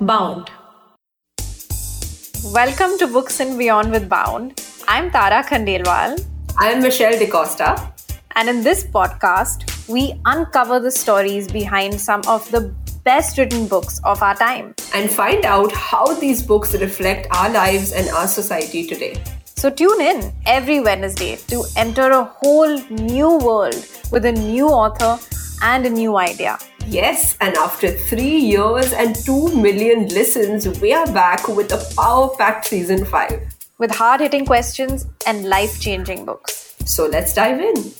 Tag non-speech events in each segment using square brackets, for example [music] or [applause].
Bound. Welcome to Books and Beyond with Bound. I'm Tara Khandelwal. I'm Michelle D'costa. And in this podcast, we uncover the stories behind some of the best written books of our time and find out how these books reflect our lives and our society today. So tune in every Wednesday to enter a whole new world with a new author and a new idea. Yes, and after three years and two million listens, we are back with the power packed Season 5. With hard hitting questions and life changing books. So let's dive in.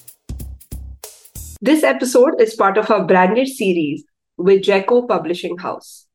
This episode is part of our branded series with Jaico Publishing House.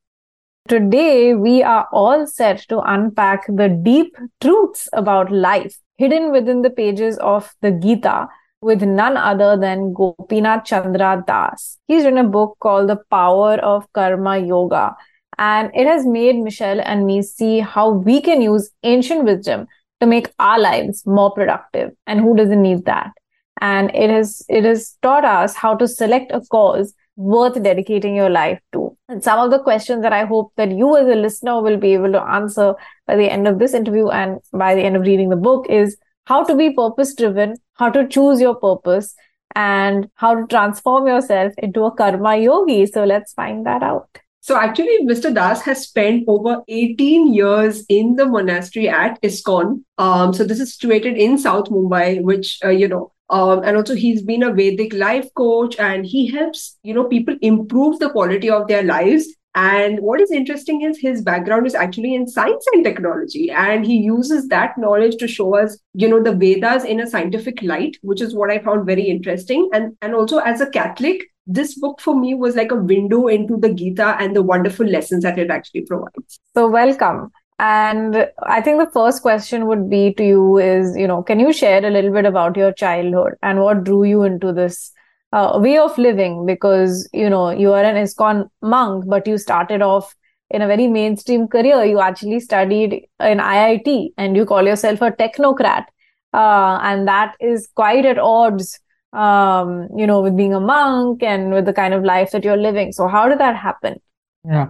Today, we are all set to unpack the deep truths about life hidden within the pages of the Gita with none other than Gopinath Chandra Das. He's written a book called The Power of Karma Yoga, and it has made Michelle and me see how we can use ancient wisdom to make our lives more productive. And who doesn't need that? And it has it has taught us how to select a cause worth dedicating your life to. And some of the questions that I hope that you as a listener will be able to answer by the end of this interview and by the end of reading the book is how to be purpose driven, how to choose your purpose, and how to transform yourself into a karma yogi. So let's find that out. So actually, Mr. Das has spent over 18 years in the monastery at ISKCON. Um, so this is situated in South Mumbai, which, uh, you know, um, and also he's been a Vedic life coach and he helps, you know, people improve the quality of their lives and what is interesting is his background is actually in science and technology. And he uses that knowledge to show us, you know, the Vedas in a scientific light, which is what I found very interesting. And, and also as a Catholic, this book for me was like a window into the Gita and the wonderful lessons that it actually provides. So, welcome. And I think the first question would be to you is, you know, can you share a little bit about your childhood and what drew you into this uh, way of living because you know you are an ISKCON monk, but you started off in a very mainstream career. You actually studied in IIT and you call yourself a technocrat, uh, and that is quite at odds, um, you know, with being a monk and with the kind of life that you're living. So how did that happen? Yeah.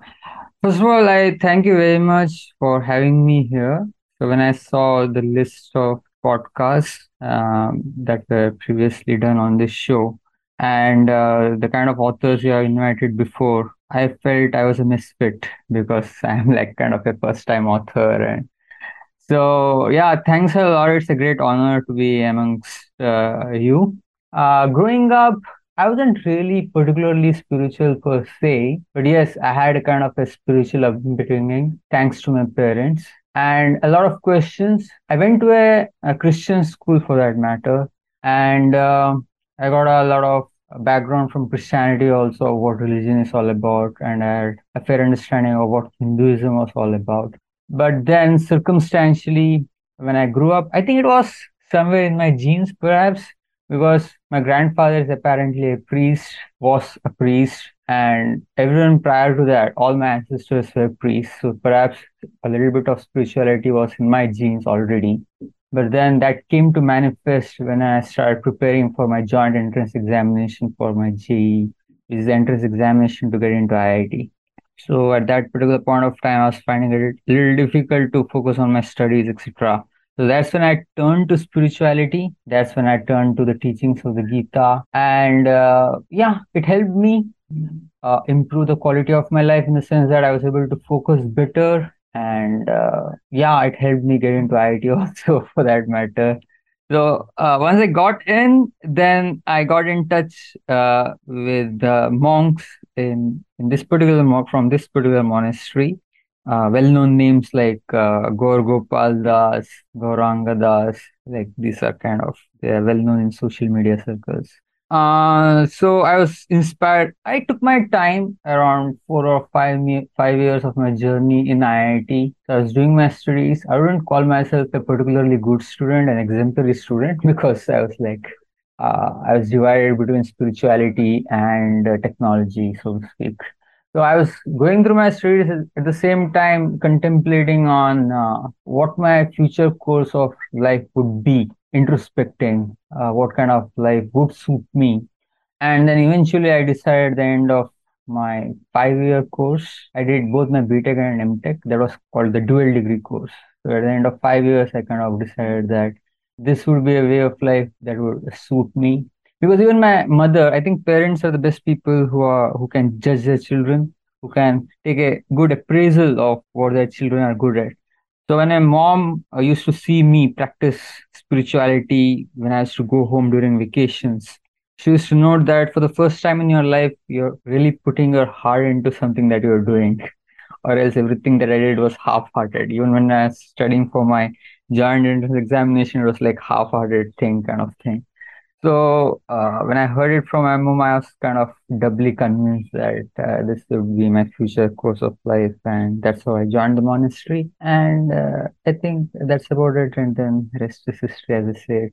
First of all, I thank you very much for having me here. So when I saw the list of podcasts um, that were previously done on this show, and uh, the kind of authors you have invited before i felt i was a misfit because [laughs] i'm like kind of a first time author and so yeah thanks a lot. It's a great honor to be amongst uh, you. Uh, growing up i wasn't really particularly spiritual per se but yes i had a kind of a spiritual upbringing thanks to my parents. And a lot of questions. I went to a, a christian school for that matter. And uh, I got a lot of background from Christianity also what religion is all about and I had a fair understanding of what Hinduism was all about. But then circumstantially, when I grew up, I think it was somewhere in my genes perhaps because my grandfather is apparently a priest, was a priest, and everyone prior to that, all my ancestors were priests. So perhaps a little bit of spirituality was in my genes already. But then that came to manifest when I started preparing for my joint entrance examination for my JEE, which is the entrance examination to get into IIT. So at that particular point of time, I was finding it a little difficult to focus on my studies, etc. So that's when I turned to spirituality. That's when I turned to the teachings of the Gita. And uh, yeah, it helped me uh, improve the quality of my life in the sense that I was able to focus better and uh, yeah it helped me get into IIT [laughs] also for that matter so uh, once I got in then I got in touch uh, with the monks in in this particular monk from this particular monastery uh, well-known names like uh, Gaur Gopal Das, Gauranga Das, like these are kind of they are well-known in social media circles. Uh, so I was inspired. I took my time around four or five five years of my journey in IIT. So I was doing my studies. I wouldn't call myself a particularly good student, an exemplary student, [laughs] because I was like, uh, I was divided between spirituality and uh, technology, so to speak. So I was going through my studies at the same time contemplating on uh, what my future course of life would be introspecting uh, what kind of life would suit me and then eventually i decided at the end of my five-year course. I did both my BTech and MTech. That was called the dual degree course. So at the end of five years, I kind of decided that this would be a way of life that would suit me. Because even my mother, I think parents are the best people who are who can judge their children, who can take a good appraisal of what their children are good at. So when my mom uh, used to see me practice spirituality when I used to go home during vacations, she used to note that for the first time in your life, you're really putting your heart into something that you're doing, or else everything that I did was half-hearted. Even when I was studying for my joint entrance examination, it was like half-hearted thing kind of thing. So uh, when I heard it from my mom, I was kind of doubly convinced that uh, this would be my future course of life, and that's how I joined the monastery. And uh, I think that's about it. And then rest is history, as I said.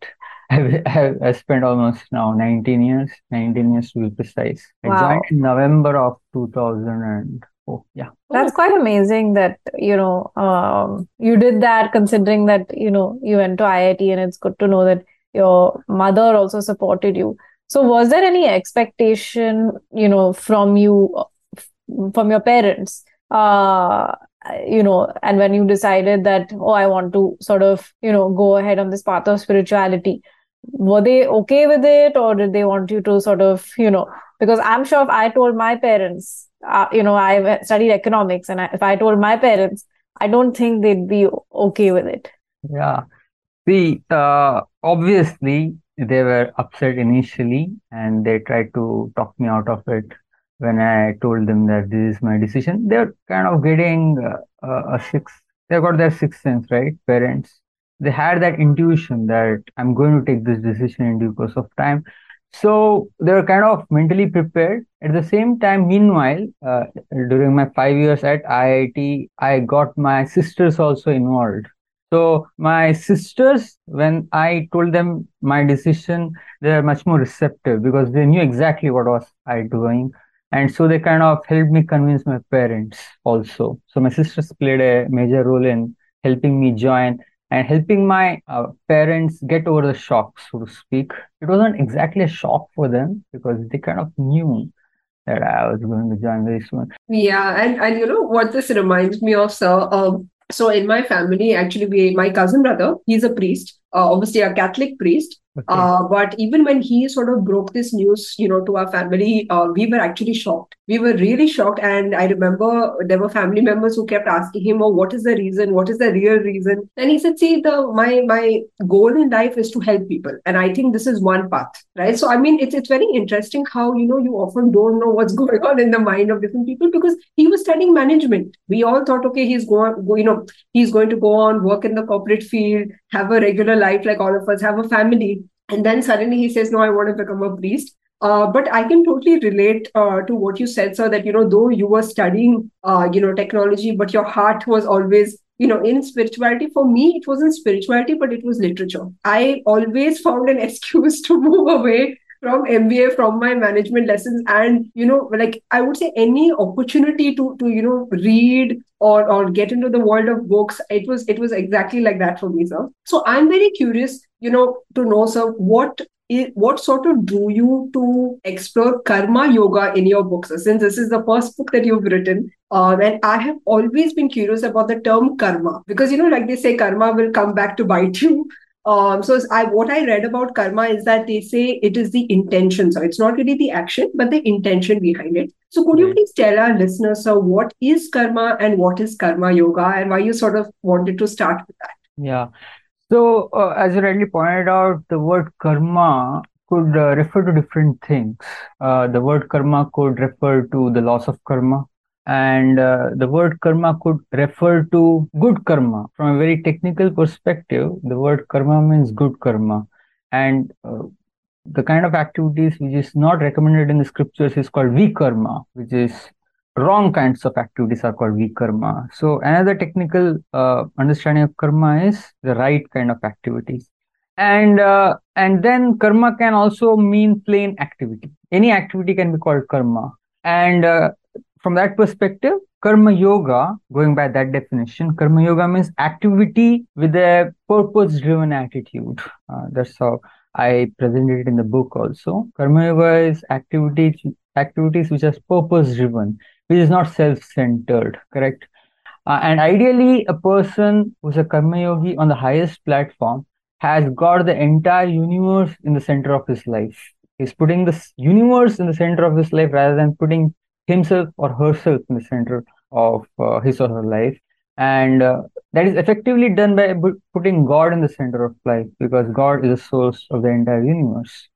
[laughs] I've, I've spent almost now 19 years, 19 years to be precise. I Wow. joined in November of 2004. Yeah. That's quite amazing that, you know, um, you did that considering that, you know, you went to IIT and it's good to know that your mother also supported you. So was there any expectation, you know, from you, from your parents, uh, you know, and when you decided that, oh, I want to sort of, you know, go ahead on this path of spirituality, were they okay with it or did they want you to sort of, you know, because I'm sure if I told my parents, uh, you know, I studied economics, and I, if I told my parents, I don't think they'd be okay with it. Yeah. See, uh, obviously they were upset initially and they tried to talk me out of it when I told them that this is my decision. They're kind of getting uh, a, sixth, they've got their sixth sense, right? Parents. They had that intuition that I'm going to take this decision in due course of time. So they were kind of mentally prepared. At the same time, meanwhile, uh, during my five years at IIT, I got my sisters also involved. So my sisters, when I told them my decision, they are much more receptive because they knew exactly what was I doing. And so they kind of helped me convince my parents also. So my sisters played a major role in helping me join and helping my uh, parents get over the shock, so to speak. It wasn't exactly a shock for them because they kind of knew that I was going to join very soon. Yeah, and and you know what this reminds me of, sir. Um, so in my family, actually, we my cousin brother, he's a priest, uh, obviously a Catholic priest. Okay. Uh, but even when he sort of broke this news, you know, to our family, uh, we were actually shocked. We were really shocked, and I remember there were family members who kept asking him, "Oh, what is the reason? What is the real reason?" And he said, "See, the my my goal in life is to help people, and I think this is one path, right?" So I mean, it's it's very interesting how you know you often don't know what's [laughs] going on in the mind of different people because he was studying management. We all thought, okay, he's going, go, you know, he's going to go on work in the corporate field, have a regular life like all of us, have a family. And then suddenly he says, No, I want to become a priest. Uh, but I can totally relate uh, to what you said, sir, that, you know, though you were studying, uh, you know, technology, but your heart was always, you know, in spirituality. For me, it wasn't spirituality, but it was literature. I always [laughs] found an excuse to move away from MBA, from my management lessons, and you know, like I would say, any opportunity to to you know read or or get into the world of books, it was it was exactly like that for me, sir. So I'm very curious, you know, to know, sir, what is, what sort of drew you to explore karma yoga in your books? Since this is the first book that you've written, um, and I have always been curious about the term karma because you know, like they say, karma will come back to bite you. [laughs] Um, so I, what I read about karma is that they say it is the intention. So it's not really the action, but the intention behind it. So could you please tell our listeners, so what is karma and what is karma yoga and why you sort of wanted to start with that? Yeah. So, uh, as you rightly pointed out, the word karma could uh, refer to different things. Uh, the word karma could refer to the loss of karma, and uh, the word karma could refer to good karma. From a very technical perspective, the word karma means good karma, and uh, the kind of activities which is not recommended in the scriptures is called vikarma, which is wrong kinds of activities are called vikarma. So another technical uh, understanding of karma is the right kind of activities. And uh, and then karma can also mean plain activity. Any activity can be called karma. And uh, from that perspective, karma yoga, going by that definition, karma yoga means activity with a purpose-driven attitude. Uh, that's how I presented it in the book also. Karma yoga is activity activities which are purpose driven, which is not self centered, correct? Uh, and ideally, a person who's a karma yogi on the highest platform has got the entire universe in the center of his life. He's putting the universe in the center of his life rather than putting himself or herself in the center of uh, his or her life. And uh, that is effectively done by putting God in the center of life because God is the source of the entire universe.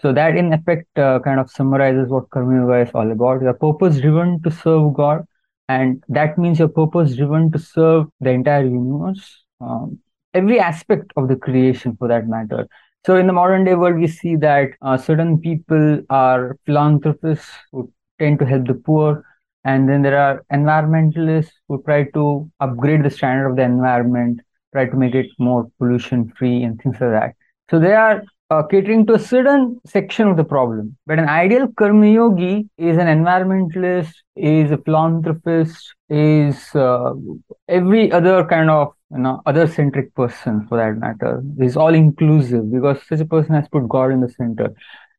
So that in effect uh, kind of summarizes what Karma Yoga is all about. You're purpose driven to serve God, and that means you're purpose driven to serve the entire universe, um, every aspect of the creation for that matter. So in the modern day world, we see that uh, certain people are philanthropists who tend to help the poor, and then there are environmentalists who try to upgrade the standard of the environment, try to make it more pollution free and things like that. So they are uh, catering to a certain section of the problem. But an ideal karma yogi is an environmentalist, is a philanthropist, is uh, every other kind of you know other centric person for that matter. Is all inclusive because such a person has put God in the center.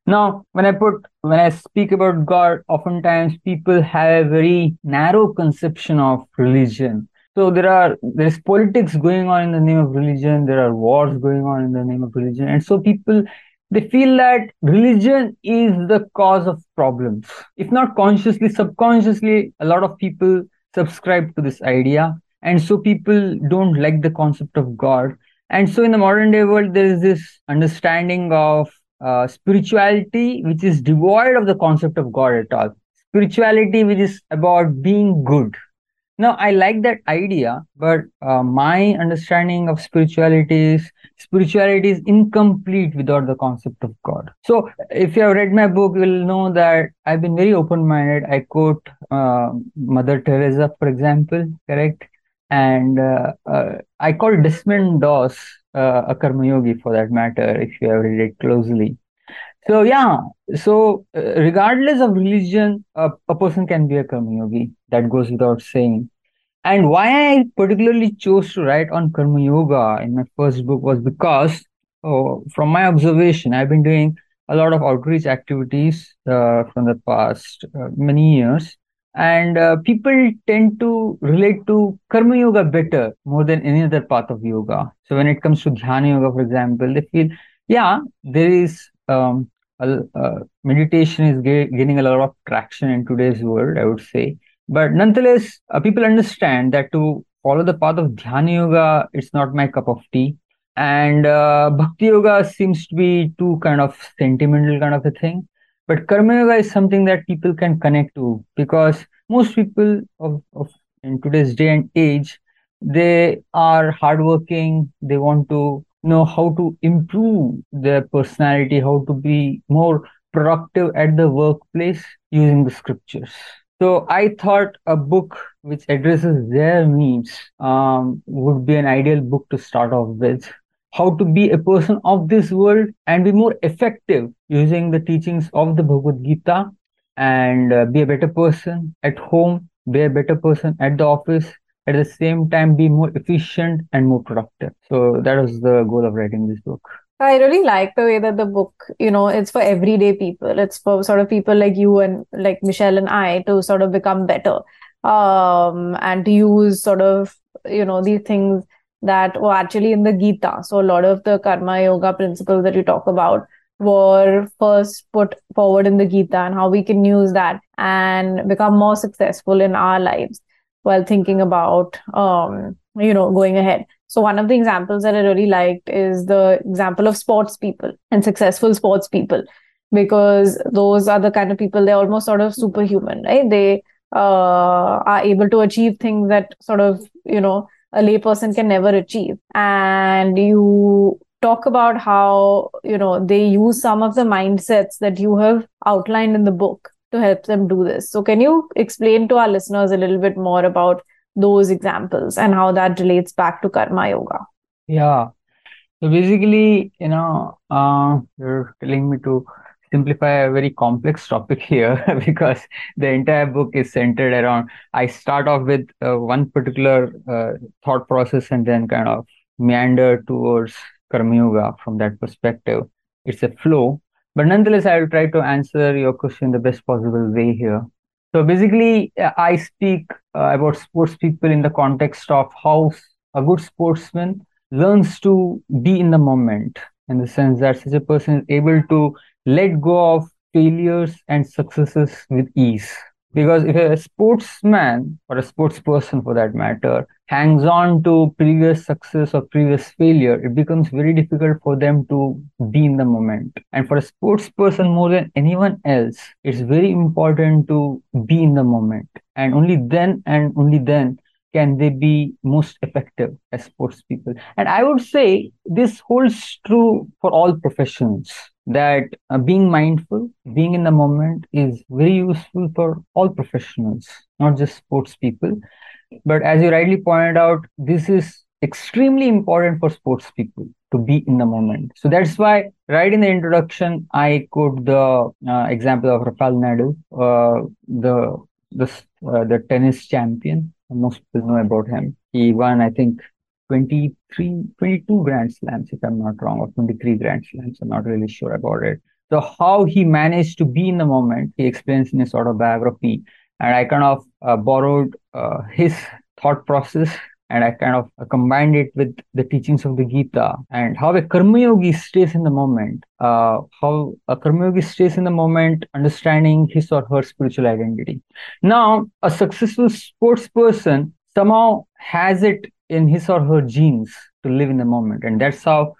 Now, when I put when I speak about God, oftentimes people have a very narrow conception of religion so there are there's politics going on in the name of religion. There are wars going on in the name of religion, and so people they feel that religion is the cause of problems. If not consciously, subconsciously, a lot of people subscribe to this idea, and so people don't like the concept of God. And so in the modern day world, there is this understanding of uh, spirituality which is devoid of the concept of God at all. Spirituality which is about being good no, I like that idea, but uh, my understanding of spirituality is spirituality is incomplete without the concept of God. So, if you have read my book, you will know that I've been very open minded. I quote uh, Mother Teresa, for example, correct? And uh, uh I call Desmond Doss uh, a karma yogi for that matter, if you have read it closely. So, yeah, so uh, regardless of religion, a person can be a karma yogi that goes without saying. And why I particularly chose to write on Karma Yoga in my first book was because, oh, from my observation, I've been doing a lot of outreach activities uh, from the past uh, many years. And uh, people tend to relate to Karma Yoga better more than any other path of yoga. So when it comes to Dhyana Yoga, for example, they feel, yeah, there is um, a, uh, meditation is ga- gaining a lot of traction in today's world, I would say but nonetheless, uh, people understand that to follow the path of Dhyana Yoga, it's not my cup of tea. And uh, Bhakti Yoga seems to be too kind of sentimental kind of a thing. But Karma Yoga is something that people can connect to because most people of, of in today's day and age, they are hardworking. They want to know how to improve their personality, how to be more productive at the workplace using the scriptures. So I thought a book which addresses their needs um, would be an ideal book to start off with. How to be a person of this world and be more effective using the teachings of the Bhagavad Gita and uh, be a better person at home, be a better person at the office, at the same time be more efficient and more productive. So that was the goal of writing this book. I really like the way that the book, you know, it's for everyday people. It's for sort of people like you and like Michelle and I to sort of become better um, and to use sort of, you know, these things that were actually in the Gita. So a lot of the karma yoga principles that you talk about were first put forward in the Gita and how we can use that and become more successful in our lives while thinking about, um, you know, going ahead. So one of the examples that I really liked is the example of sports people and successful sports people, because those are the kind of people they're almost sort of superhuman, right? They uh, are able to achieve things that sort of you know a layperson can never achieve. And you talk about how you know they use some of the mindsets that you have outlined in the book to help them do this. So can you explain to our listeners a little bit more about those examples and how that relates back to karma yoga? Yeah. So basically you know uh, you're telling me to simplify a very complex topic [laughs] here [laughs] because the entire book is centered around i start off with uh, one particular uh, thought process and then kind of meander towards karma yoga from that perspective. It's a flow But nonetheless, I will try to answer your question the best possible way here. So basically, uh, I speak uh, about sports people in the context of how a good sportsman learns to be in the moment, in the sense that such a person is able to let go of failures and successes with ease. Because if a sportsman or a sports person for that matter hangs on to previous success or previous failure, it becomes very difficult for them to be in the moment. And for a sports person more than anyone else, it's very important to be in the moment. And only then and only then can they be most effective as sports people. And I would say this holds true for all professions that uh, being mindful, being in the moment is very useful for all professionals, not just sports people. But as you rightly pointed out, this is extremely important for sports people to be in the moment. So that's why, right in the introduction, I quote the uh, example of Rafael Nadal, uh, the the uh, the tennis champion. Most people know about him. He won, I think, 23, 22 Grand Slams, if I'm not wrong, or 23 Grand Slams. I'm not really sure about it. So how he managed to be in the moment, he explains in his autobiography. And I kind of uh, borrowed uh, his thought process and I kind of combined it with the teachings of the Gita and how a Karma Yogi stays in the moment, uh, how a Karma Yogi stays in the moment, understanding his or her spiritual identity. Now, a successful sports person somehow has it in his or her genes to live in the moment, and that's how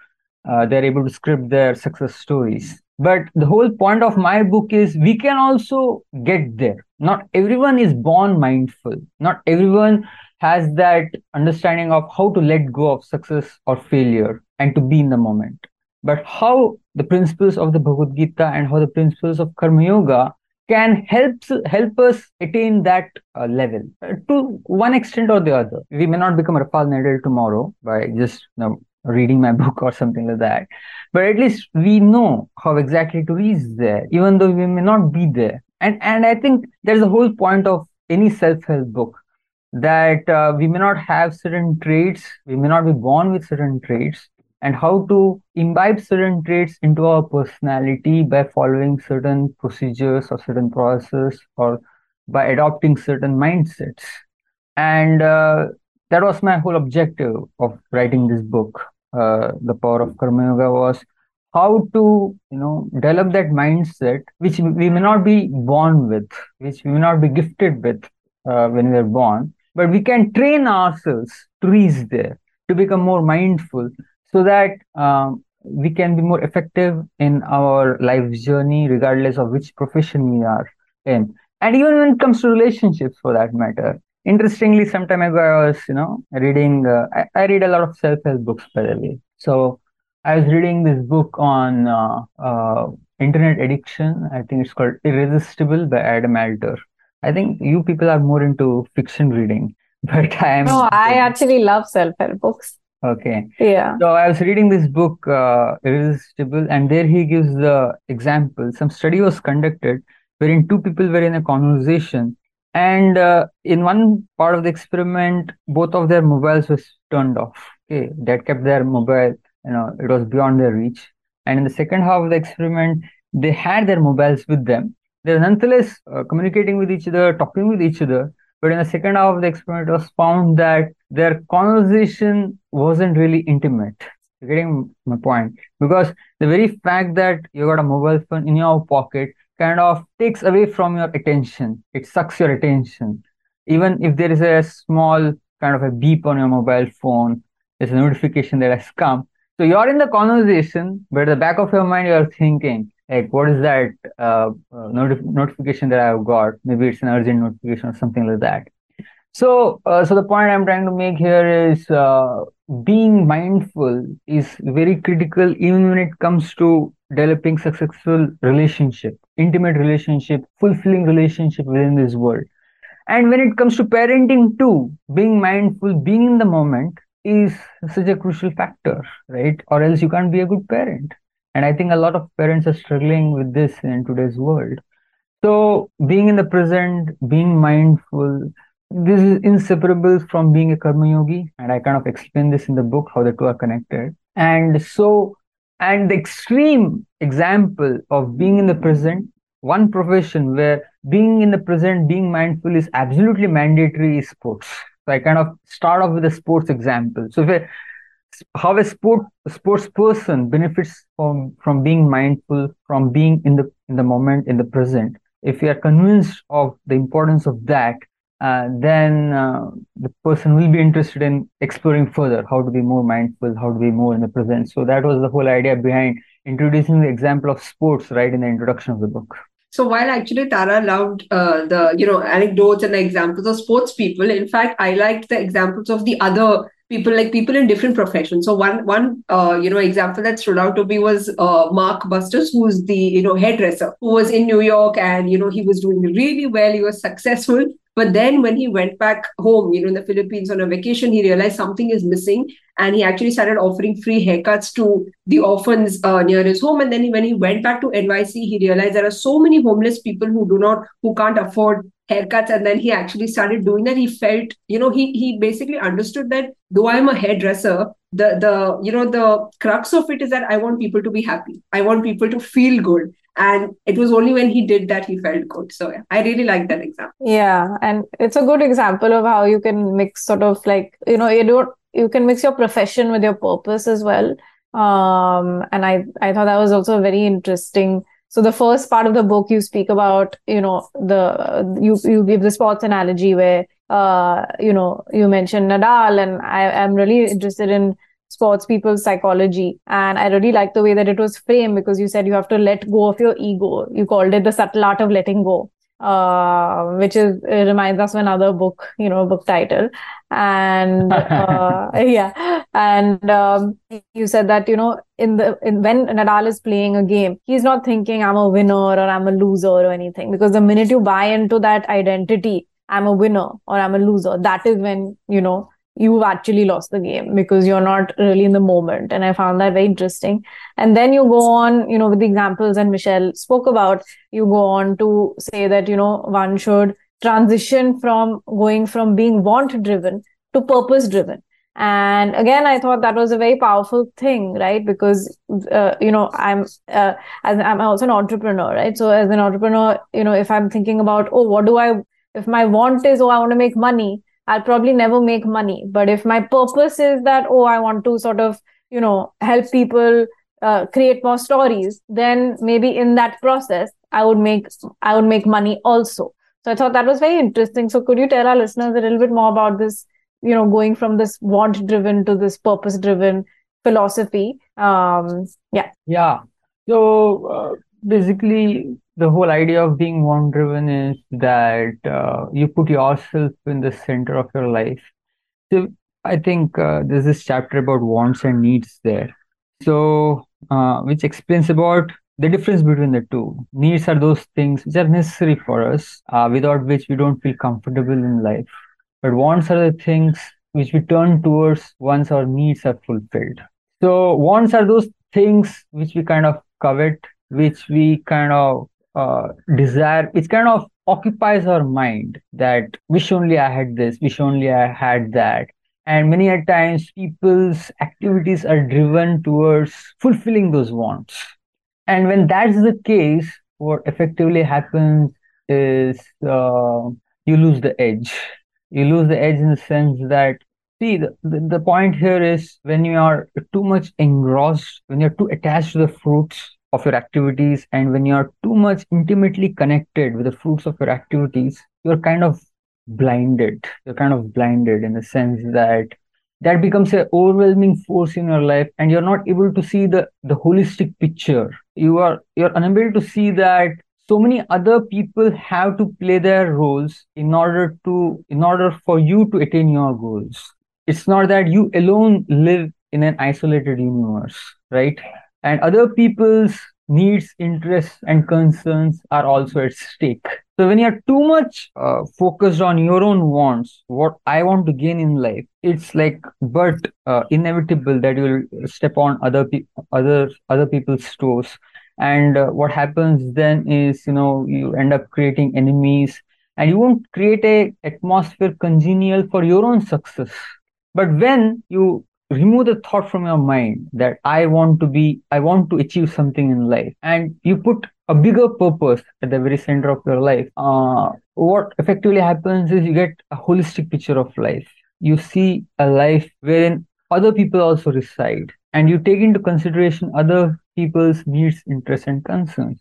uh, they're able to script their success stories. But the whole point of my book is we can also get there. Not everyone is born mindful. Not everyone has that understanding of how to let go of success or failure and to be in the moment. But how the principles of the Bhagavad Gita and how the principles of Karma Yoga can help help us attain that uh, level uh, to one extent or the other. We may not become a Rafael Nadal tomorrow by just you know, reading my [laughs] book or something like that, but at least we know how exactly to reach there, even though we may not be there. And and I think there's the whole point of any self help book that uh, we may not have certain traits, we may not be born with certain traits, and how to imbibe certain traits into our personality by following certain procedures or certain processes or by adopting certain mindsets. And uh, that was my whole objective of writing this book. Uh, the power of Karma Yoga was how to you know develop that mindset which we may not be born with which we may not be gifted with uh, when we are born but we can train ourselves to reach there to become more mindful so that um, we can be more effective in our life journey regardless of which profession we are in and even when it comes to relationships for that matter interestingly some time ago i was you know reading uh, I, I, read a lot of self-help books by the way so i was reading this book on uh, uh, internet addiction i think it's called irresistible by adam alter I think you people are more into fiction reading, [laughs] but I am. No, I actually love self help books. Okay. Yeah. So I was reading this book, uh, Irresistible, and there he gives the example. Some study was conducted wherein two people were in a conversation, and uh, in one part of the experiment, both of their mobiles was turned off. Okay, that kept their mobile, you know, it was beyond their reach. And in the second half of the experiment, they had their mobiles with them, they're nonetheless uh, communicating with each other, talking with each other. But in the second half of the experiment, it was found that their conversation wasn't really intimate. You're getting my point? Because the very fact that you got a mobile phone in your pocket kind of takes away from your attention. It sucks your attention. Even if there is a small kind of a beep on your mobile phone, there's a notification that has come. So you're in the conversation, but at the back of your mind, you're thinking, like what is that uh, uh notif- notification that I've got? Maybe it's an urgent notification or something like that. So, uh, so the point I'm trying to make here is uh, being mindful is very critical, even when it comes to developing successful relationship, intimate relationship, fulfilling relationship within this world. And when it comes to parenting too, being mindful, being in the moment is such a crucial factor, right? Or else you can't be a good parent. And I think a lot of parents are struggling with this in today's world. So being in the present, being mindful, this is inseparable from being a karma yogi. And I kind of explain this in the book, how the two are connected. And so And the extreme example of being in the present, one profession where being in the present, being mindful is absolutely mandatory is sports. So I kind of start off with a sports example. So if how a sport sports person benefits from from being mindful, from being in the in the moment, in the present. If we are convinced of the importance of that, uh, then uh, the person will be interested in exploring further how to be more mindful, how to be more in the present. So that was the whole idea behind introducing the example of sports right in the introduction of the book. So while actually Tara loved uh, the you know anecdotes and the examples of sports people, in fact I liked the examples of the other people like people in different professions. So one one uh, you know example that stood out to me was uh, Mark Bustos, who's the you know hairdresser who was in New York and you know he was doing really well. He was successful, but then when he went back home, you know, in the Philippines on a vacation, he realized something is missing. And he actually started offering free haircuts to the orphans uh, near his home. And then when he went back to NYC, he realized there are so many homeless people who do not, who can't afford haircuts. And then he actually started doing that. He felt, you know, he he basically understood that though I'm a hairdresser, the the you know the crux of it is that I want people to be happy. I want people to feel good and it was only when he did that he felt good so yeah, i really like that example yeah and it's a good example of how you can mix sort of like you know you don't you can mix your profession with your purpose as well um and i i thought that was also very interesting so the first part of the book you speak about you know the you you give the sports analogy where uh you know you mentioned nadal and i am really interested in sports people's psychology. And I really like the way that it was framed because you said you have to let go of your ego. You called it the subtle art of letting go. Uh, which is reminds us of another book, you know, book title, and [laughs] uh, yeah, and um, you said that you know in the in when Nadal is playing a game, he's not thinking I'm a winner or I'm a loser or anything because the minute you buy into that identity, I'm a winner or I'm a loser, that is when you know you've actually lost the game because you're not really in the moment. And I found that very interesting. And then you go on, you know, with the examples and Michelle spoke about, you go on to say that, you know, one should transition from going from being want driven to purpose driven. And again, I thought that was a very powerful thing, right? Because, uh, you know, I'm, uh, as I'm also an entrepreneur, right? So as an entrepreneur, you know, if I'm thinking about, oh, what do I, if my want is, oh, I want to make money, I'll probably never make money. But if my purpose is that, oh, I want to sort of, you know, help people uh, create more stories, then maybe in that process, I would make, I would make money also. So I thought that was very interesting. So could you tell our listeners a little bit more about this, you know, going from this want driven to this purpose driven philosophy? Um, yeah. Yeah. So uh, basically, the whole idea of being want driven is that uh, you put yourself in the center of your life. So I think uh, there's this chapter about wants and needs there. So, uh, which explains about the difference between the two. Needs are those things which are necessary for us, uh, without which we don't feel comfortable in life. But wants are the things which we turn towards once our needs are fulfilled. So, wants are those things which we kind of covet, which we kind of uh, desire which kind of occupies our mind that wish only i had this wish only i had that. And many a times people's activities are driven towards fulfilling those wants. And when that's the case what effectively happens is uh, you lose the edge you lose the edge in the sense that see the, the, point here is when you are too much engrossed when you're too attached to the fruits of your activities and when you're too much intimately connected with the fruits of your activities you're kind of blinded. You're kind of blinded in the sense that that becomes an overwhelming force in your life and you're not able to see the the holistic picture. You are you're unable to see that so many other people have to play their roles in order to in order for you to attain your goals it's not that you alone live in an isolated universe right and other people's needs, interests, and concerns are also at stake. So when you're too much uh, focused on your own wants, what I want to gain in life, it's like but uh, inevitable that you'll step on other pe- other other people's toes. And uh, what happens then is, you know, you end up creating enemies, and you won't create a atmosphere congenial for your own success. But when you remove the thought from your mind that I want to be, I want to achieve something in life, and you put a bigger purpose at the very center of your life, uh, what effectively happens is you get a holistic picture of life. You see a life wherein other people also reside, and you take into consideration other people's needs, interests, and concerns.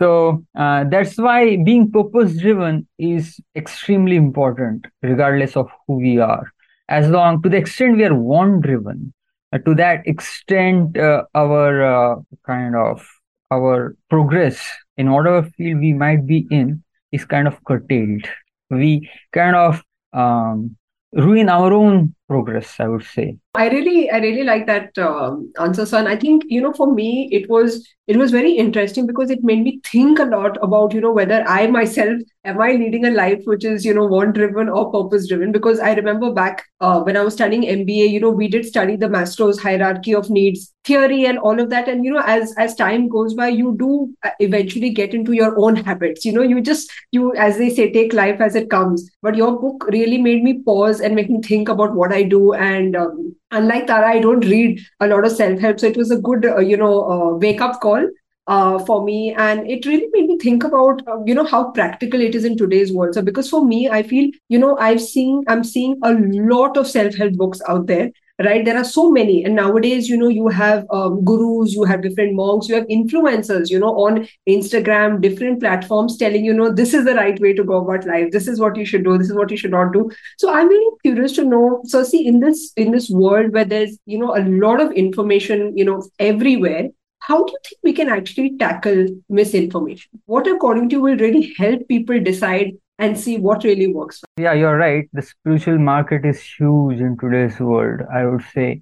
So uh, that's why being purpose driven is extremely important, regardless of who we are. As long to the extent we are want driven, uh, to that extent, uh, our uh, kind of our progress in whatever field we might be in is kind of curtailed. We kind of um, ruin our own progress i would say i really i really like that um, answer son. I think you know for me it was it was very interesting because it made me think a lot about you know whether i myself am i leading a life which is you know want driven or purpose driven because i remember back uh, when i was studying mba you know we did study the maslow's hierarchy of needs theory and all of that. And you know as as time goes by you do uh, eventually get into your own habits. You know you just you as they say take life as it comes. But your book really made me pause and make me think about what i do and um, unlike tara i don't read a lot of self help so it was a good uh, you know uh, wake up call uh, for me. And it really made me think about uh, you know how practical it is in today's world. So because for me i feel you know i've seen i'm seeing a lot of self-help books out there right? There are so many. And nowadays you know you have um, gurus you have different monks you have influencers you know on instagram different platforms telling you know this is the right way to go about life. This is what you should do. This is what you should not do. So i'm really curious to know so see in this in this world where there's you know a lot of information you know everywhere how do you think we can actually tackle misinformation? What, according to you, will really help people decide and see what really works? Yeah, you're right. The spiritual market is huge in today's world, I would say.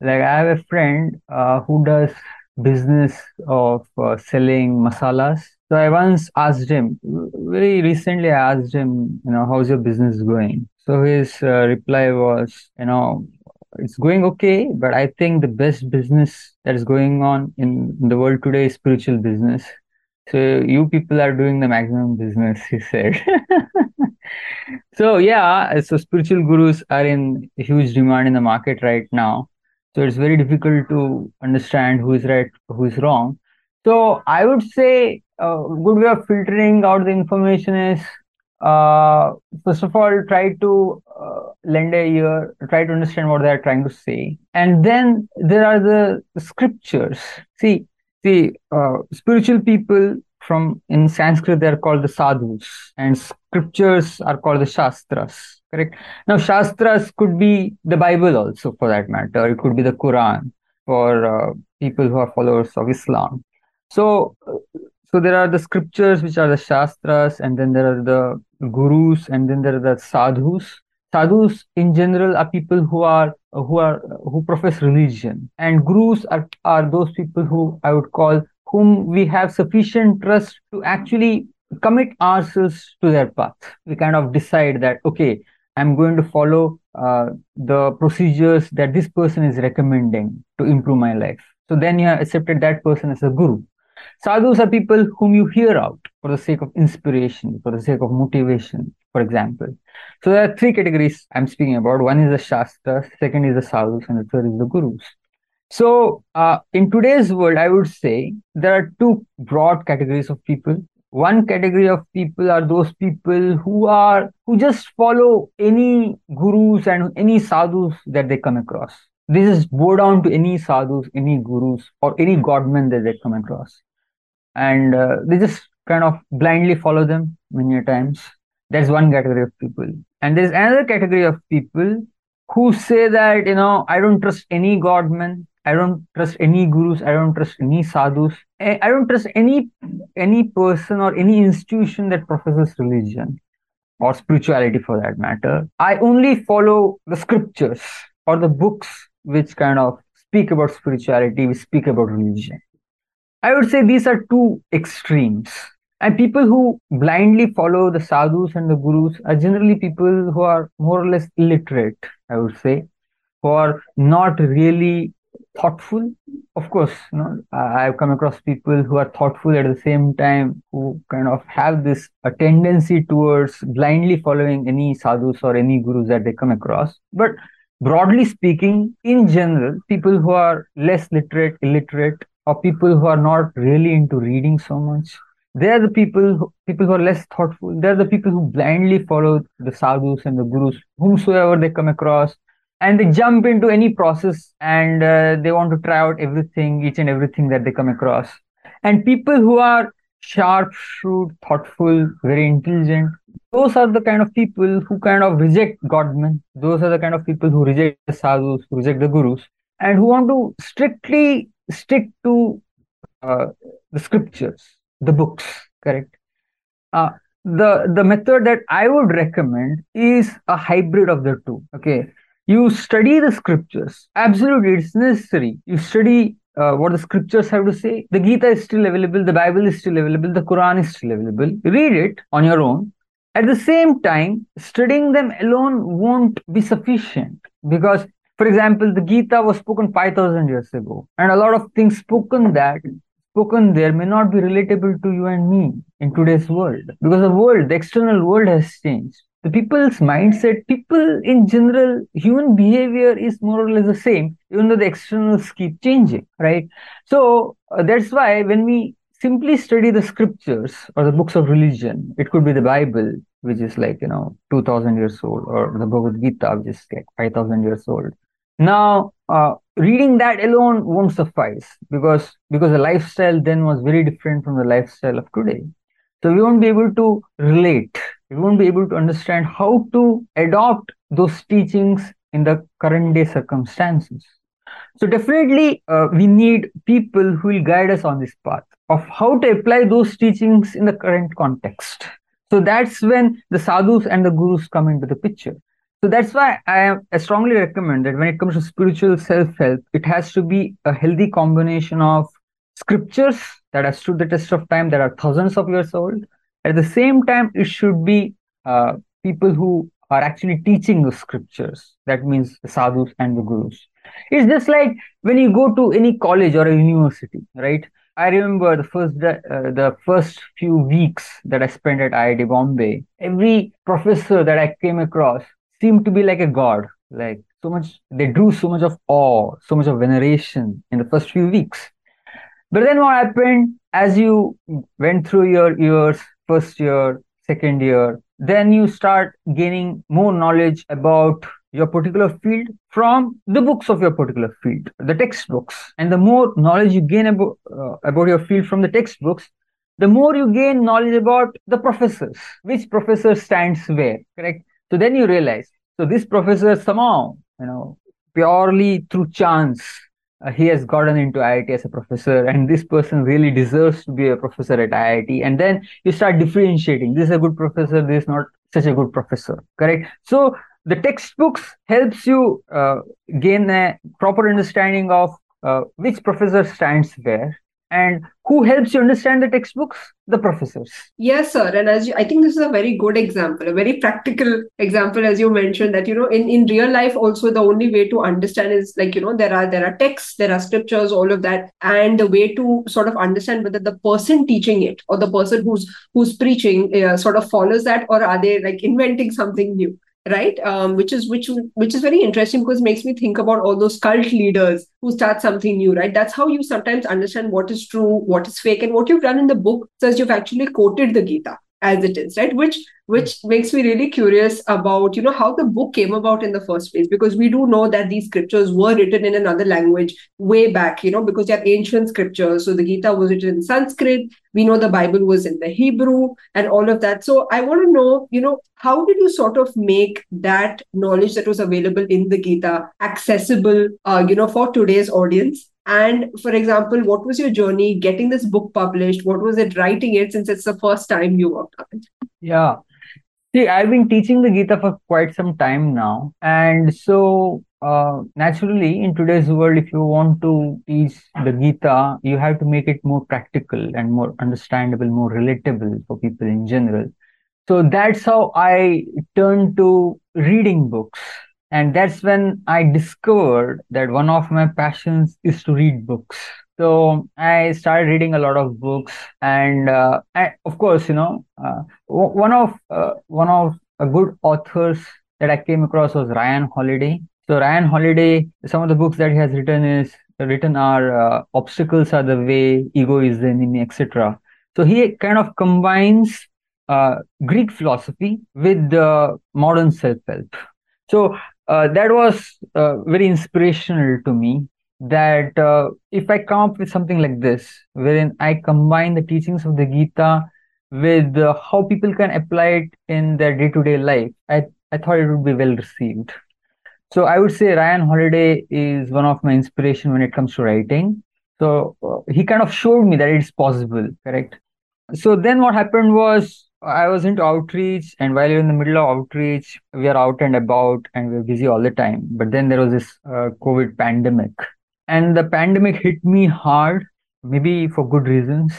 Like, I have a friend uh, who does business of uh, selling masalas. So I once asked him, very recently, I asked him, you know, how's your business going? So his uh, reply was, you know, it's going okay, but I think the best business that is going on in the world today is spiritual business. So you people are doing the maximum business, he said. [laughs] so yeah, so spiritual gurus are in huge demand in the market right now. So it's very difficult to understand who is right, who is wrong. So I would say a good way of filtering out the information is uh, first of all, try to uh, lend a ear, try to understand what they are trying to say. And then there are the scriptures. See, see, uh, spiritual people from in Sanskrit, they are called the sadhus, and scriptures are called the shastras. Correct. Now, shastras could be the Bible also, for that matter. It could be the Quran for uh, people who are followers of Islam. So, so there are the scriptures which are the shastras, and then there are the gurus, and then there are the sadhus. Sadhus in general are people who are who are who profess religion, and gurus are, are those people who I would call whom we have sufficient trust to actually commit ourselves to their path. We kind of decide that okay, I'm going to follow uh, the procedures that this person is recommending to improve my life. So then you have accepted that person as a guru. Sadhus are people whom you hear out for the sake of inspiration, for the sake of motivation, for example. So there are three categories I'm speaking about. One is the Shastras, second is the Sadhus, and the third is the Gurus. So uh, in today's world, I would say there are two broad categories of people. One category of people are those people who are who just follow any gurus and any sadhus that they come across. They just bow down to any sadhus, any gurus, or any godmen that they come across and uh, they just kind of blindly follow them many times. There's one category of people. And there's another category of people who say that, you know, I don't trust any godman, I don't trust any gurus, I don't trust any sadhus, eh, I don't trust any any person or any institution that professes religion or spirituality for that matter. I only follow the scriptures or the books which kind of speak about spirituality, which speak about religion. I would say these are two extremes. And people who blindly follow the sadhus and the gurus are generally people who are more or less illiterate, I would say, who are not really thoughtful. Of course, you know, I've come across people who are thoughtful at the same time, who kind of have this a tendency towards blindly following any sadhus or any gurus that they come across. But broadly speaking, in general, people who are less literate, illiterate, or people who are not really into reading so much, they are the people who, people who are less thoughtful. They are the people who blindly follow the sadhus and the gurus, whomsoever they come across, and they jump into any process and uh, they want to try out everything, each and everything that they come across. And people who are sharp, shrewd, thoughtful, very intelligent, those are the kind of people who kind of reject Godmen. Those are the kind of people who reject the sadhus, who reject the gurus, and who want to strictly stick to uh, the scriptures, the books. Correct. Uh, the the method that I would recommend is a hybrid of the two. Okay, you study the scriptures. Absolutely, it's necessary. You study uh, what the scriptures have to say. The Gita is still available. The Bible is still available. The Quran is still available. Read it on your own at the same time, studying them alone won't be sufficient because, for example, the Gita was spoken 5000 years ago, and a lot of things spoken that spoken there may not be relatable to you and me in today's world because the world, the external world has changed. The people's mindset, people in general, human behavior is more or less the same, even though the externals keep changing, right? So uh, that's why when we simply study the scriptures or the books of religion, it could be the Bible, which is like, you know, 2000 years old, or the Bhagavad Gita, which is like 5000 years old. Now, uh, reading that alone won't suffice because, because the lifestyle then was very different from the lifestyle of today. So we won't be able to relate. We won't be able to understand how to adopt those teachings in the current day circumstances. So definitely, uh, we need people who will guide us on this path of how to apply those teachings in the current context. So that's when the sadhus and the gurus come into the picture. So that's why I, strongly recommend that when it comes to spiritual self-help, it has to be a healthy combination of scriptures that have stood the test of time, that are thousands of years old. At the same time, it should be uh, people who are actually teaching the scriptures. That means the sadhus and the gurus. It's just like when you go to any college or a university, right? I remember the first uh, the first few weeks that I spent at IIT Bombay. Every professor that I came across seemed to be like a god. Like so much, they drew so much of awe, so much of veneration in the first few weeks. But then what happened as you went through your years, first year, second year, then you start gaining more knowledge about your particular field from the books of your particular field, the textbooks. And the more knowledge you gain about, uh, about your field from the textbooks, the more you gain knowledge about the professors, which professor stands where, correct? So then you realize, so this professor somehow, you know, purely through chance, uh, he has gotten into IIT as a professor, and this person really deserves to be a professor at IIT. And then you start differentiating. This is a good professor. This is not such a good professor. Correct. So the textbooks helps you uh, gain a proper understanding of uh, which professor stands where and who helps you understand the textbooks? The professors. Yes sir. And as you, i think this is a very good example a very practical example as you mentioned that you know in, in real life also the only way to understand is like you know there are there are texts there are scriptures all of that. And the way to sort of understand whether the person teaching it or the person who's who's preaching uh, sort of follows that or are they like inventing something new right? Um, which is which which is very interesting because it makes me think about all those cult leaders who start something new right? That's how you sometimes understand what is true what is fake and what you've done in the book says you've actually quoted the gita as it is right? Which which makes me really curious about you know how the book came about in the first place because we do know that these scriptures were written in another language way back you know because they're ancient scriptures. So the gita was written in sanskrit. We know the bible was in the hebrew and all of that. So i want to know you know how did you sort of make that knowledge that was available in the gita accessible uh, you know for today's audience and for example, what was your journey getting this book published? What was it writing it since it's the first time you worked on it? Yeah. See, I've been teaching the Gita for quite some time now. And so, uh, naturally, in today's world, if you want to teach the Gita, you have to make it more practical and more understandable, more relatable for people in general. So that's how I turned to reading books and that's when i discovered that one of my passions is to read books so i started reading a lot of books and, uh, and of course you know uh, one of uh, one of a good authors that i came across was ryan holiday So Ryan Holiday, some of the books that he has written is written are uh, obstacles are the way, ego is the enemy, etc. So he kind of combines uh, Greek philosophy with the modern self-help. So uh, that was uh, very inspirational to me. That uh, if I come up with something like this, wherein I combine the teachings of the Gita with uh, how people can apply it in their day-to-day life, I I thought it would be well received. So I would say Ryan Holiday is one of my inspiration when it comes to writing. So uh, he kind of showed me that it's possible, correct? So then what happened was I was into outreach, and while you're in the middle of outreach, we are out and about and we're busy all the time. But then there was this uh, COVID pandemic, and the pandemic hit me hard, maybe for good reasons.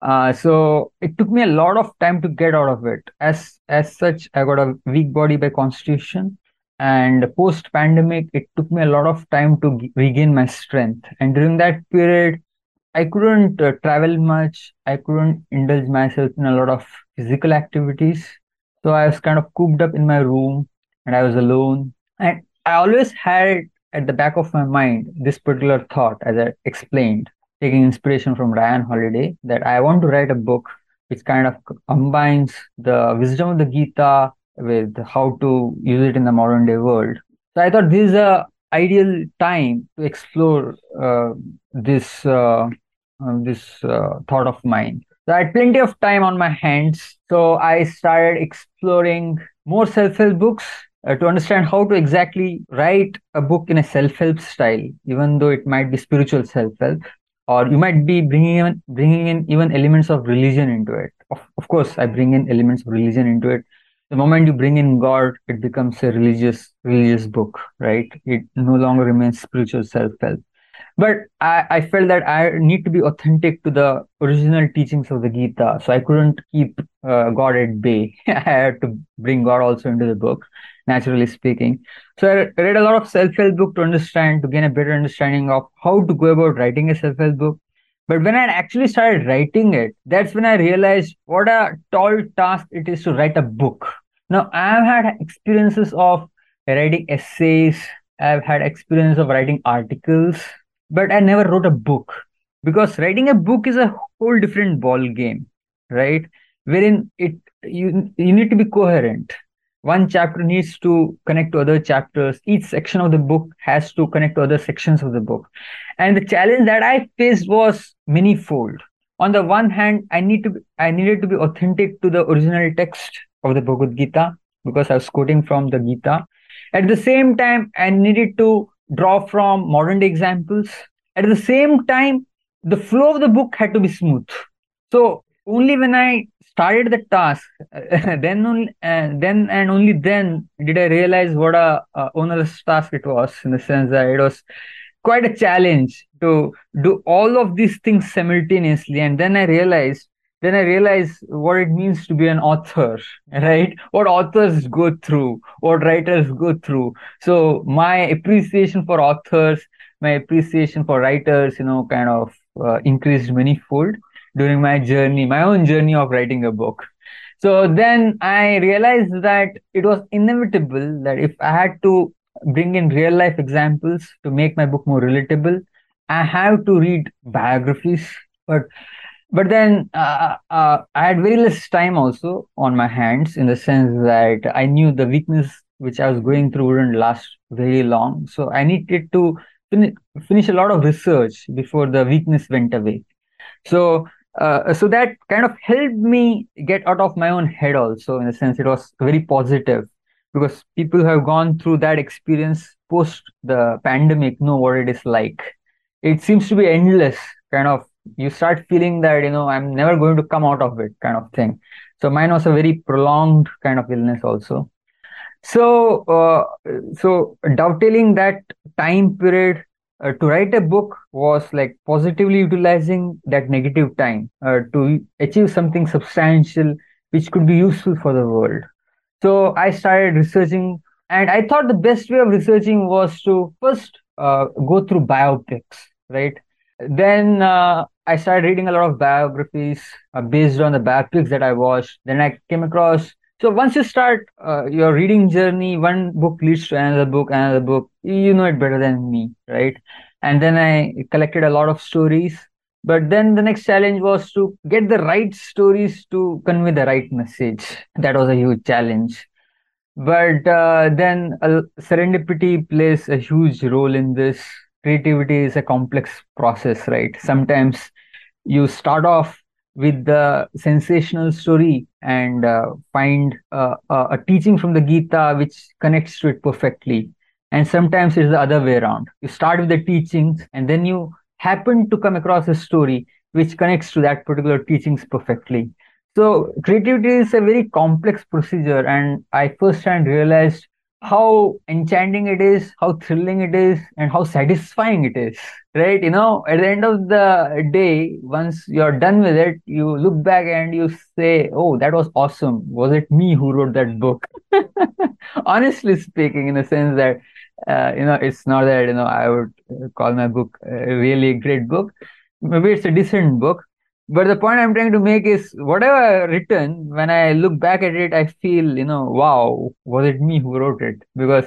Uh, so it took me a lot of time to get out of it. As as such, I got a weak body by constitution, and post pandemic it took me a lot of time to g- regain my strength and during that period i couldn't uh, travel much i couldn't indulge myself in a lot of physical activities so i was kind of cooped up in my room and i was alone and i always had at the back of my mind this particular thought as i explained taking inspiration from ryan holiday that i want to write a book which kind of combines the wisdom of the gita with how to use it in the modern day world. So I thought this is a ideal time to explore uh, this uh, uh, this uh, thought of mine. So I had plenty of time on my hands, so I started exploring more self-help books uh, to understand how to exactly write a book in a self-help style, even though it might be spiritual self-help, or you might be bringing in bringing in even elements of religion into it. Of, of course, I bring in elements of religion into it. The moment you bring in god it becomes a religious religious book right? It no longer remains spiritual self-help but I, I felt that i need to be authentic to the original teachings of the gita. So i couldn't keep uh, god at bay. [laughs] I had to bring god also into the book naturally speaking. So i read a lot of self-help book to understand to gain a better understanding of how to go about writing a self-help book. But when I actually started writing it, that's when I realized what a tall task it is to write a book. Now, I've had experiences of writing essays, I've had experience of writing articles, but I never wrote a book because writing a book is a whole different ball game, right? Wherein it you you need to be coherent. One chapter needs to connect to other chapters. Each section of the book has to connect to other sections of the book. And the challenge that I faced was many-fold. On the one hand, I need to be, I needed to be authentic to the original text of the Bhagavad Gita because I was quoting from the Gita. At the same time, I needed to draw from modern day examples. At the same time, the flow of the book had to be smooth. So only when I started the task, [laughs] then only, uh, then and only then did I realize what a, a onerous task it was. In the sense that it was quite a challenge to do all of these things simultaneously. And then I realized then I realized what it means to be an author, [laughs] right? What authors go through, what writers go through. So my appreciation for authors, my appreciation for writers, you know, kind of uh, increased manyfold during my journey, my own journey of writing a book. So then I realized that it was inevitable that if I had to bring in real life examples to make my book more relatable, I have to read biographies. But but then uh, uh, I had very less time also on my hands in the sense that I knew the weakness which I was going through wouldn't last very long. So I needed to fin- finish a lot of research before the weakness went away. So uh, so that kind of helped me get out of my own head also in a sense it was very positive because people who have gone through that experience post the pandemic know what it is like it seems to be endless kind of you start feeling that you know i'm never going to come out of it kind of thing. So mine was a very prolonged kind of illness also. So uh, so dovetailing that time period uh, to write a book was like positively utilizing that negative time uh, to achieve something substantial which could be useful for the world. So i started researching and i thought the best way of researching was to first uh, go through biopics right then uh, I started reading a lot of biographies uh, based on the biopics that I watched. Then I came across So once you start uh, your reading journey, one book leads to another book, another book. You know it better than me, right? And then I collected a lot of stories. But then the next challenge was to get the right stories to convey the right message. That was a huge challenge. But uh, then serendipity plays a huge role in this. Creativity is a complex process, right? Sometimes you start off with the sensational story and uh, find uh, a teaching from the Gita which connects to it perfectly. And sometimes it's the other way around. You start with the teachings and then you happen to come across a story which connects to that particular teachings perfectly. So creativity is a very complex procedure, and I first hand realized how enchanting it is, how thrilling it is, and how satisfying it is. Right? You know, at the end of the day, once you're done with it, you look back and you say, Oh, that was awesome. Was it me who wrote that book? [laughs] Honestly speaking, in the sense that, uh, you know, it's not that, you know, I would call my book a really great book. Maybe it's a decent book, but the point i'm trying to make is whatever I've written when i look back at it i feel you know wow was it me who wrote it? Because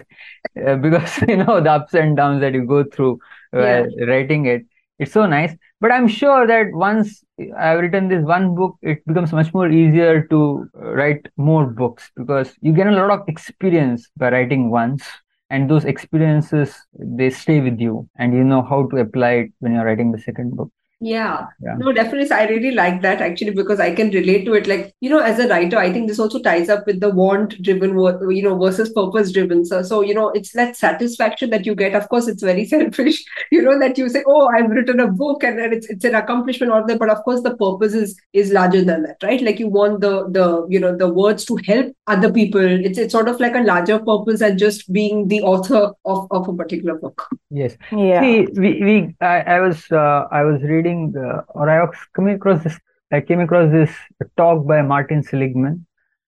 uh, [laughs] because you know the ups and downs that you go through yeah. writing it it's so nice. But i'm sure that once i've written this one book it becomes much more easier to write more books because you get a lot of experience by writing once and those experiences they stay with you and you know how to apply it when you're writing the second book yeah. yeah. No, definitely. I really like that actually because I can relate to it. Like, you know, as a writer, I think this also ties up with the want driven, you know, versus purpose driven. So, so, you know, it's that satisfaction that you get. Of course, it's very [laughs] selfish, you know, that you say, oh, I've written a book and it's, it's an accomplishment or that. But of course, the purpose is, is larger than that, right? Like you want the, the, you know, the words to help other people. It's, it's sort of like a larger purpose than just being the author of, of a particular book. Yes. Yeah. See, we, we, I, I was, uh, I was reading uh, or I coming across this, I came across this talk by Martin Seligman.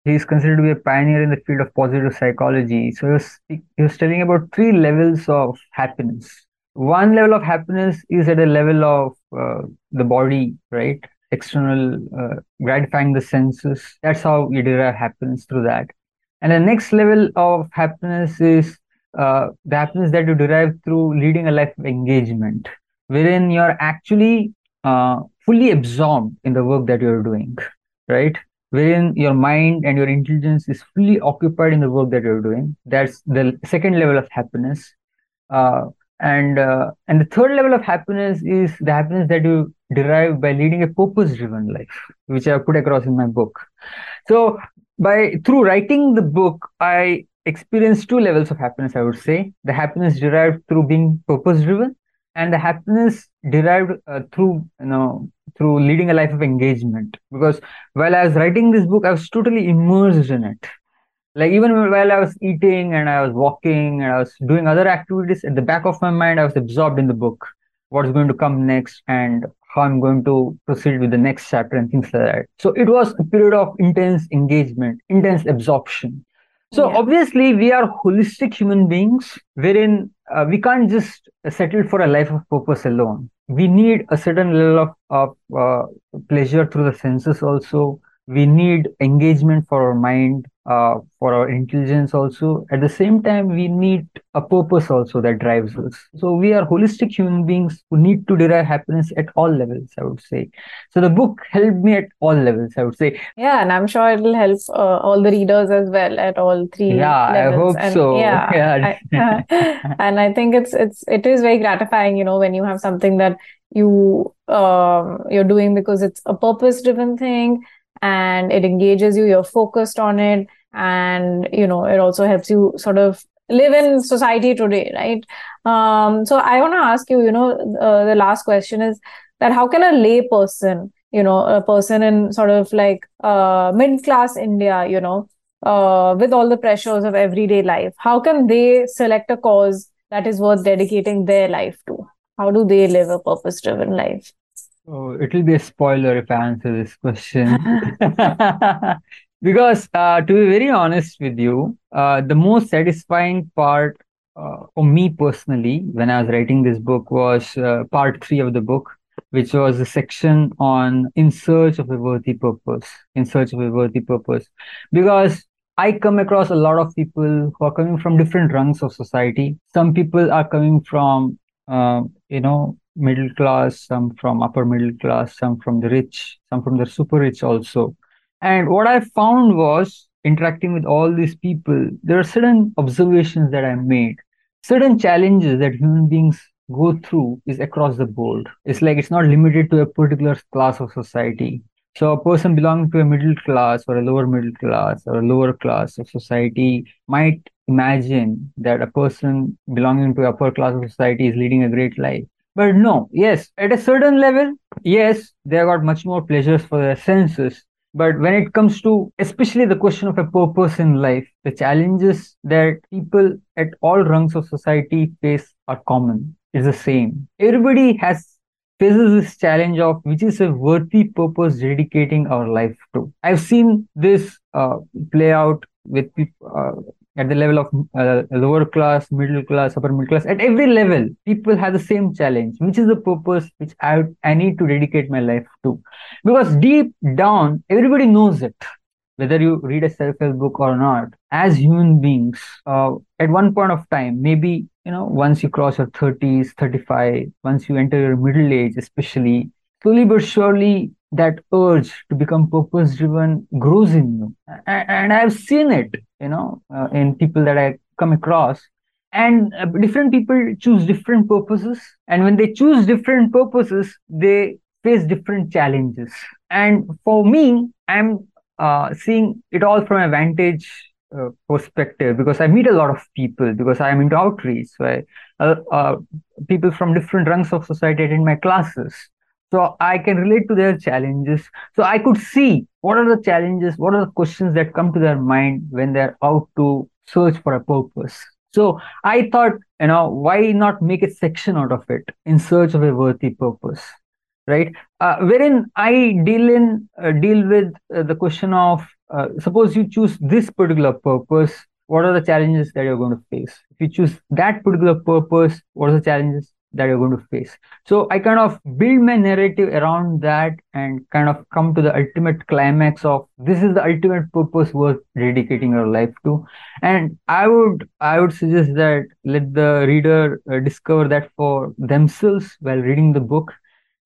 He is considered to be a pioneer in the field of positive psychology. So he was, he was telling about three levels of happiness. One level of happiness is at a level of uh, the body, right? External, uh, gratifying the senses. That's how you derive happiness through that. And the next level of happiness is uh, the happiness that you derive through leading a life of engagement wherein you're actually uh, fully absorbed in the work that you're doing, right? Wherein your mind and your intelligence is fully occupied in the work that you're doing. That's the second level of happiness. Uh, and uh, and the third level of happiness is the happiness that you derive by leading a purpose-driven life, which I put across in my book. So by through writing the book, I experienced two levels of happiness. I would say the happiness derived through being purpose-driven, and the happiness derived uh, through you know through leading a life of engagement. Because while i was writing this book i was totally immersed in it. Like even while i was eating and i was walking and i was doing other activities at the back of my mind i was absorbed in the book. What's going to come next and how i'm going to proceed with the next chapter and things like that. So it was a period of intense engagement intense absorption so yeah. obviously we are holistic human beings wherein uh, we can't just settle for a life of purpose alone. We need a certain level of, of uh, pleasure through the senses also. We need engagement for our mind uh, for our intelligence also. At the same time we need a purpose also that drives us. So we are holistic human beings who need to derive happiness at all levels i would say. So the book helped me at all levels i would say. Yeah and i'm sure it'll help uh, all the readers as well at all three yeah levels. i hope and, so. [laughs] yeah, yeah. I, uh, [laughs] and i think it's it's it is very gratifying you know when you have something that you um you're doing because it's a purpose driven thing and it engages you you're focused on it and you know it also helps you sort of live in society today right? Um, so i want to ask you you know uh, the last question is that how can a lay person you know a person in sort of like uh, mid class india you know uh, with all the pressures of everyday life how can they select a cause that is worth dedicating their life to? How do they live a purpose driven life Oh, it'll be a spoiler if I answer this question. [laughs] [laughs] because uh, to be very honest with you, uh, the most satisfying part uh, for me personally when I was writing this book was uh, part three of the book, which was a section on in search of a worthy purpose, in search of a worthy purpose. Because I come across a lot of people who are coming from different rungs of society. Some people are coming from, uh, you know, middle class, some from upper middle class, some from the rich, some from the super rich also. And what I found was interacting with all these people, there are certain observations that I made, certain challenges that human beings go through is across the board. It's like it's not limited to a particular class of society. So a person belonging to a middle class or a lower middle class or a lower class of society might imagine that a person belonging to upper class of society is leading a great life. But no, yes, at a certain level, yes, they have got much more pleasures for their senses. But when it comes to especially the question of a purpose in life, the challenges that people at all rungs of society face are common. Is the same. Everybody has faces this challenge of which is a worthy purpose dedicating our life to. I've seen this uh, play out with people uh, at the level of uh, lower class, middle class, upper middle class. At every level, people have the same challenge, which is the purpose which I, I need to dedicate my life to. Because deep down, everybody knows it whether you read a self-help book or not as human beings uh, at one point of time maybe you know once you cross your 30s 35 once you enter your middle age especially slowly but surely that urge to become purpose driven grows in you and, i've seen it you know uh, in people that i come across and uh, different people choose different purposes and when they choose different purposes they face different challenges and for me i'm uh, seeing it all from a vantage uh, perspective because I meet a lot of people because I am into outreach. So I, uh, uh, people from different ranks of society attend my classes. So I can relate to their challenges. So I could see what are the challenges, what are the questions that come to their mind when they're out to search for a purpose. So I thought, you know, why not make a section out of it in search of a worthy purpose? right? Uh, wherein I deal in uh, deal with uh, the question of uh, suppose you choose this particular purpose, what are the challenges that you're going to face? If you choose that particular purpose, what are the challenges that you're going to face? So I kind of build my narrative around that and kind of come to the ultimate climax of this is the ultimate purpose worth dedicating your life to. And I would I would suggest that let the reader uh, discover that for themselves while reading the book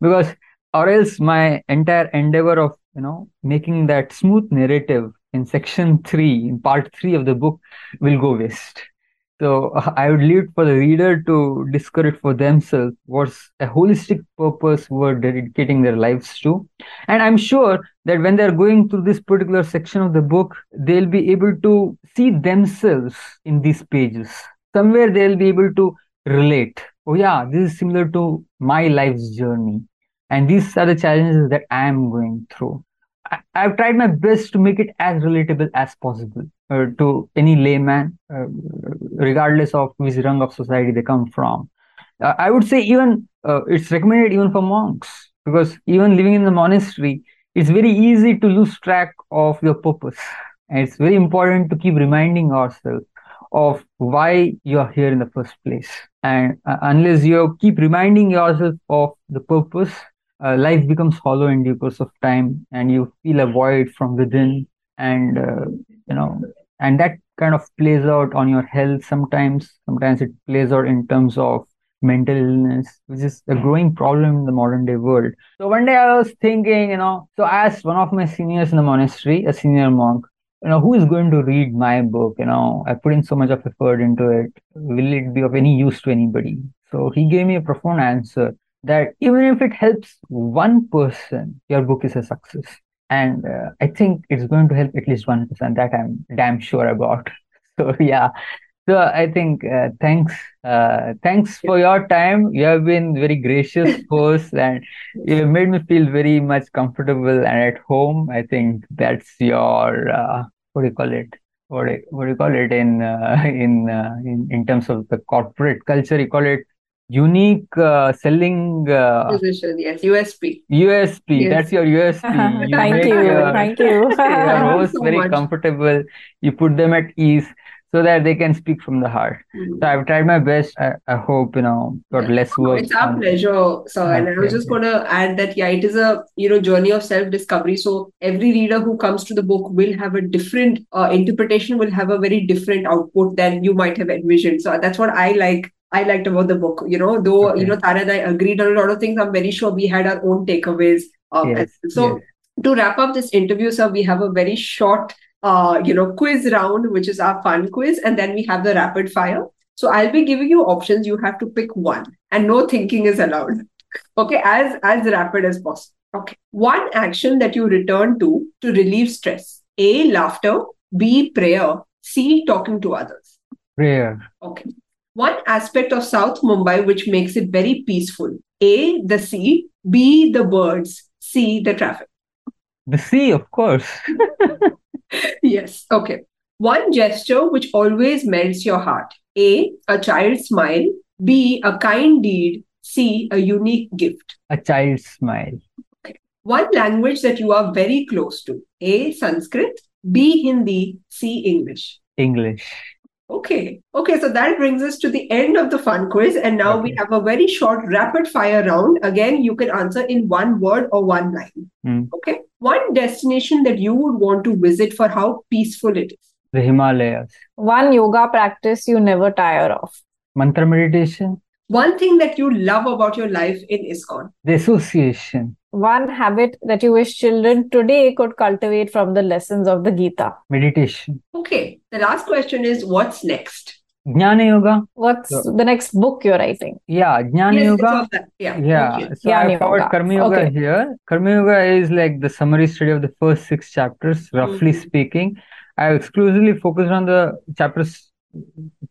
because or else my entire endeavor of you know making that smooth narrative in section 3 in part 3 of the book will go waste so [laughs] i would leave it for the reader to discover it for themselves what's a holistic purpose worth dedicating their lives to. And i'm sure that when they're going through this particular section of the book they'll be able to see themselves in these pages. Somewhere they'll be able to relate. Oh yeah this is similar to my life's journey. And these are the challenges that i am going through. I, have tried my best to make it as relatable as possible uh, to any layman uh, regardless of which rung of society they come from. Uh, i would say even uh, it's recommended even for monks because even living in the monastery it's very easy to lose track of your purpose. And it's very important to keep reminding ourselves of why you are here in the first place. And uh, unless you keep reminding yourself of the purpose life becomes hollow in due course of time and you feel a void from within. And you know mm-hmm. and that kind of plays out on your health sometimes. Sometimes it plays out in terms of mental illness which is a growing problem in the modern day world. So one day i was thinking you know so i asked one of my seniors in the monastery a senior monk you know who is going to read my book you know i put in so much of effort into it. Will it be of any use to anybody? So he gave me a profound answer that even if it helps one person, your book is a success. And uh, I think it's going to help at least one person. That I'm damn sure about. [laughs] So yeah. So I think uh, thanks, uh, thanks for your time. You have been very gracious [laughs] host, and you made me feel very much comfortable and at home. I think that's your uh, what do you call it? What do you, what do you call it in uh, [laughs] in, uh, in in terms of the corporate culture? You call it unique uh, selling uh, position yes usp usp yes. that's your usp [laughs] you thank you your, thank you [laughs] your host very much. comfortable you put them at ease so that they can speak from the heart. Mm. So I've tried my best. I, I hope you know got less work. It's our pleasure, sir. And I was just going to add that yeah, it is a you know journey of self discovery. So every reader who comes to the book will have a different uh, interpretation, will have a very different output than you might have envisioned. So that's what I like. I liked about the book. You know, though Okay. you know Tara and I agreed on a lot of things, I'm very sure we had our own takeaways. Um, Yes, so yes. to wrap up this interview, sir, we have a very short uh, you know, quiz round, which is our fun quiz, and then we have the rapid fire. So I'll be giving you options. You have to pick one, and no thinking is allowed. [laughs] Okay, as as rapid as possible. Okay, one action that you return to to relieve stress: A. Laughter. B. Prayer. C. Talking to others. Prayer. Okay. One aspect of South Mumbai which makes it very peaceful: A. The sea. B. The birds. C. The traffic. The sea, of course. [laughs] Yes. Okay. One gesture which always melts your heart. A. A child's smile. B. A kind deed. C. A unique gift. A child's smile. Okay. One language that you are very close to. A. Sanskrit. B. Hindi. C. English. English. Okay. Okay. So that brings us to the end of the fun quiz. And now we have a very short rapid fire round. Again, you can answer in one word or one line. Hmm. Okay. One destination that you would want to visit for how peaceful it is. The Himalayas. One yoga practice you never tire of. Mantra meditation. One thing that you love about your life in ISKCON. The association. One habit that you wish children today could cultivate from the lessons of the Gita. Meditation. Okay, the last question is what's next? Jnana Yoga. What's So- the next book you're writing? Yeah, Jnana Yes, Yoga. Yeah. Yeah, okay. so Jnana I covered Yoga. Karma Yoga Okay. here. Karma Yoga is like the summary study of the first six chapters, roughly Mhm. speaking. I exclusively focused on the chapters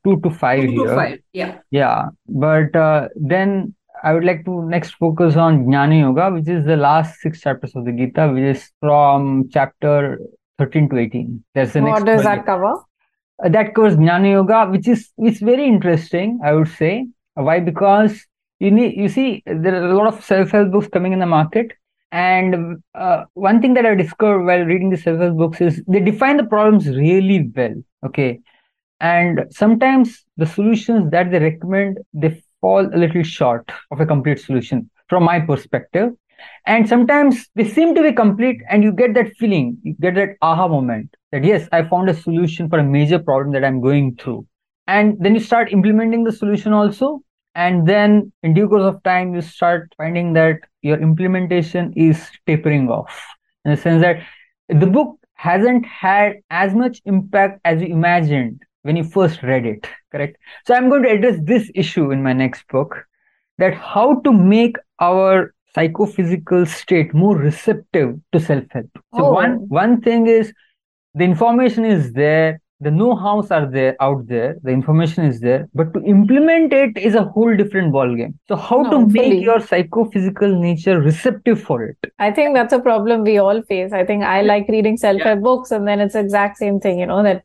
two to five Two to five. Yeah. Yeah, but uh, then I would like to next focus on Jnana Yoga, which is the last six chapters of the Gita, which is from chapter 13 to 18. That's the next What does project. that cover? Uh, that covers Jnana Yoga, which is it's very interesting, I would say. Why? Because you need you see there are a lot of self-help books coming in the market, and uh, one thing that I discovered while reading the self-help books is they define the problems really well. Okay, and sometimes the solutions that they recommend they fall a little short of a complete solution from my perspective. And sometimes they seem to be complete, and you get that feeling, you get that aha moment that yes, I found a solution for a major problem that I'm going through. And then you start implementing the solution also. And then in due course of time, you start finding that your implementation is tapering off in the sense that the book hasn't had as much impact as you imagined when you first read it. Correct. So I'm going to address this issue in my next book that how to make our psychophysical state more receptive to self-help. So Oh. one one thing is the information is there, the know-hows are there out there, the information is there, but to implement it is a whole different ballgame. So how to No, make fully. your psychophysical nature receptive for it? I think that's a problem we all face. I think I like reading self-help books, and then it's exact same thing, you know, that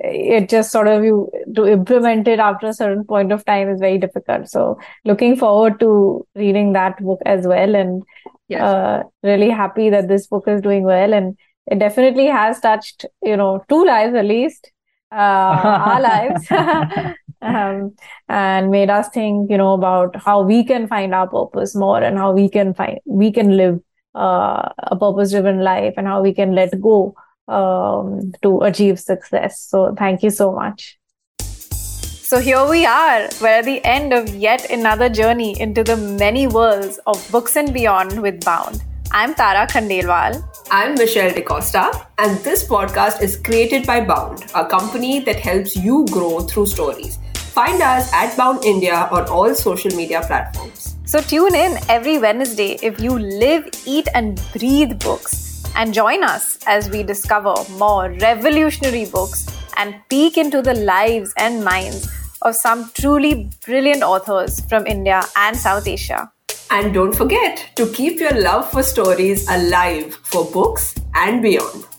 it just sort of you to implement it after a certain point of time is very difficult. So looking forward to reading that book as well, and Yes. uh, really happy that this book is doing well, and it definitely has touched, you know, two lives at least, uh, our lives. [laughs] [laughs] um, and made us think, you know, about how we can find our purpose more and how we can find we can live uh, a purpose-driven life and how we can let go um, to achieve success. So thank you so much. So here we are. We're at the end of yet another journey into the many worlds of books and beyond with Bound. I'm Tara Khandelwal. I'm Michelle D'costa, and this podcast is created by Bound, a company that helps you grow through stories. Find us at Bound India on all social media platforms. So tune in every Wednesday if you live, eat, and breathe books. And join us as we discover more revolutionary books and peek into the lives and minds of some truly brilliant authors from India and South Asia. And don't forget to keep your love for stories alive for books and beyond.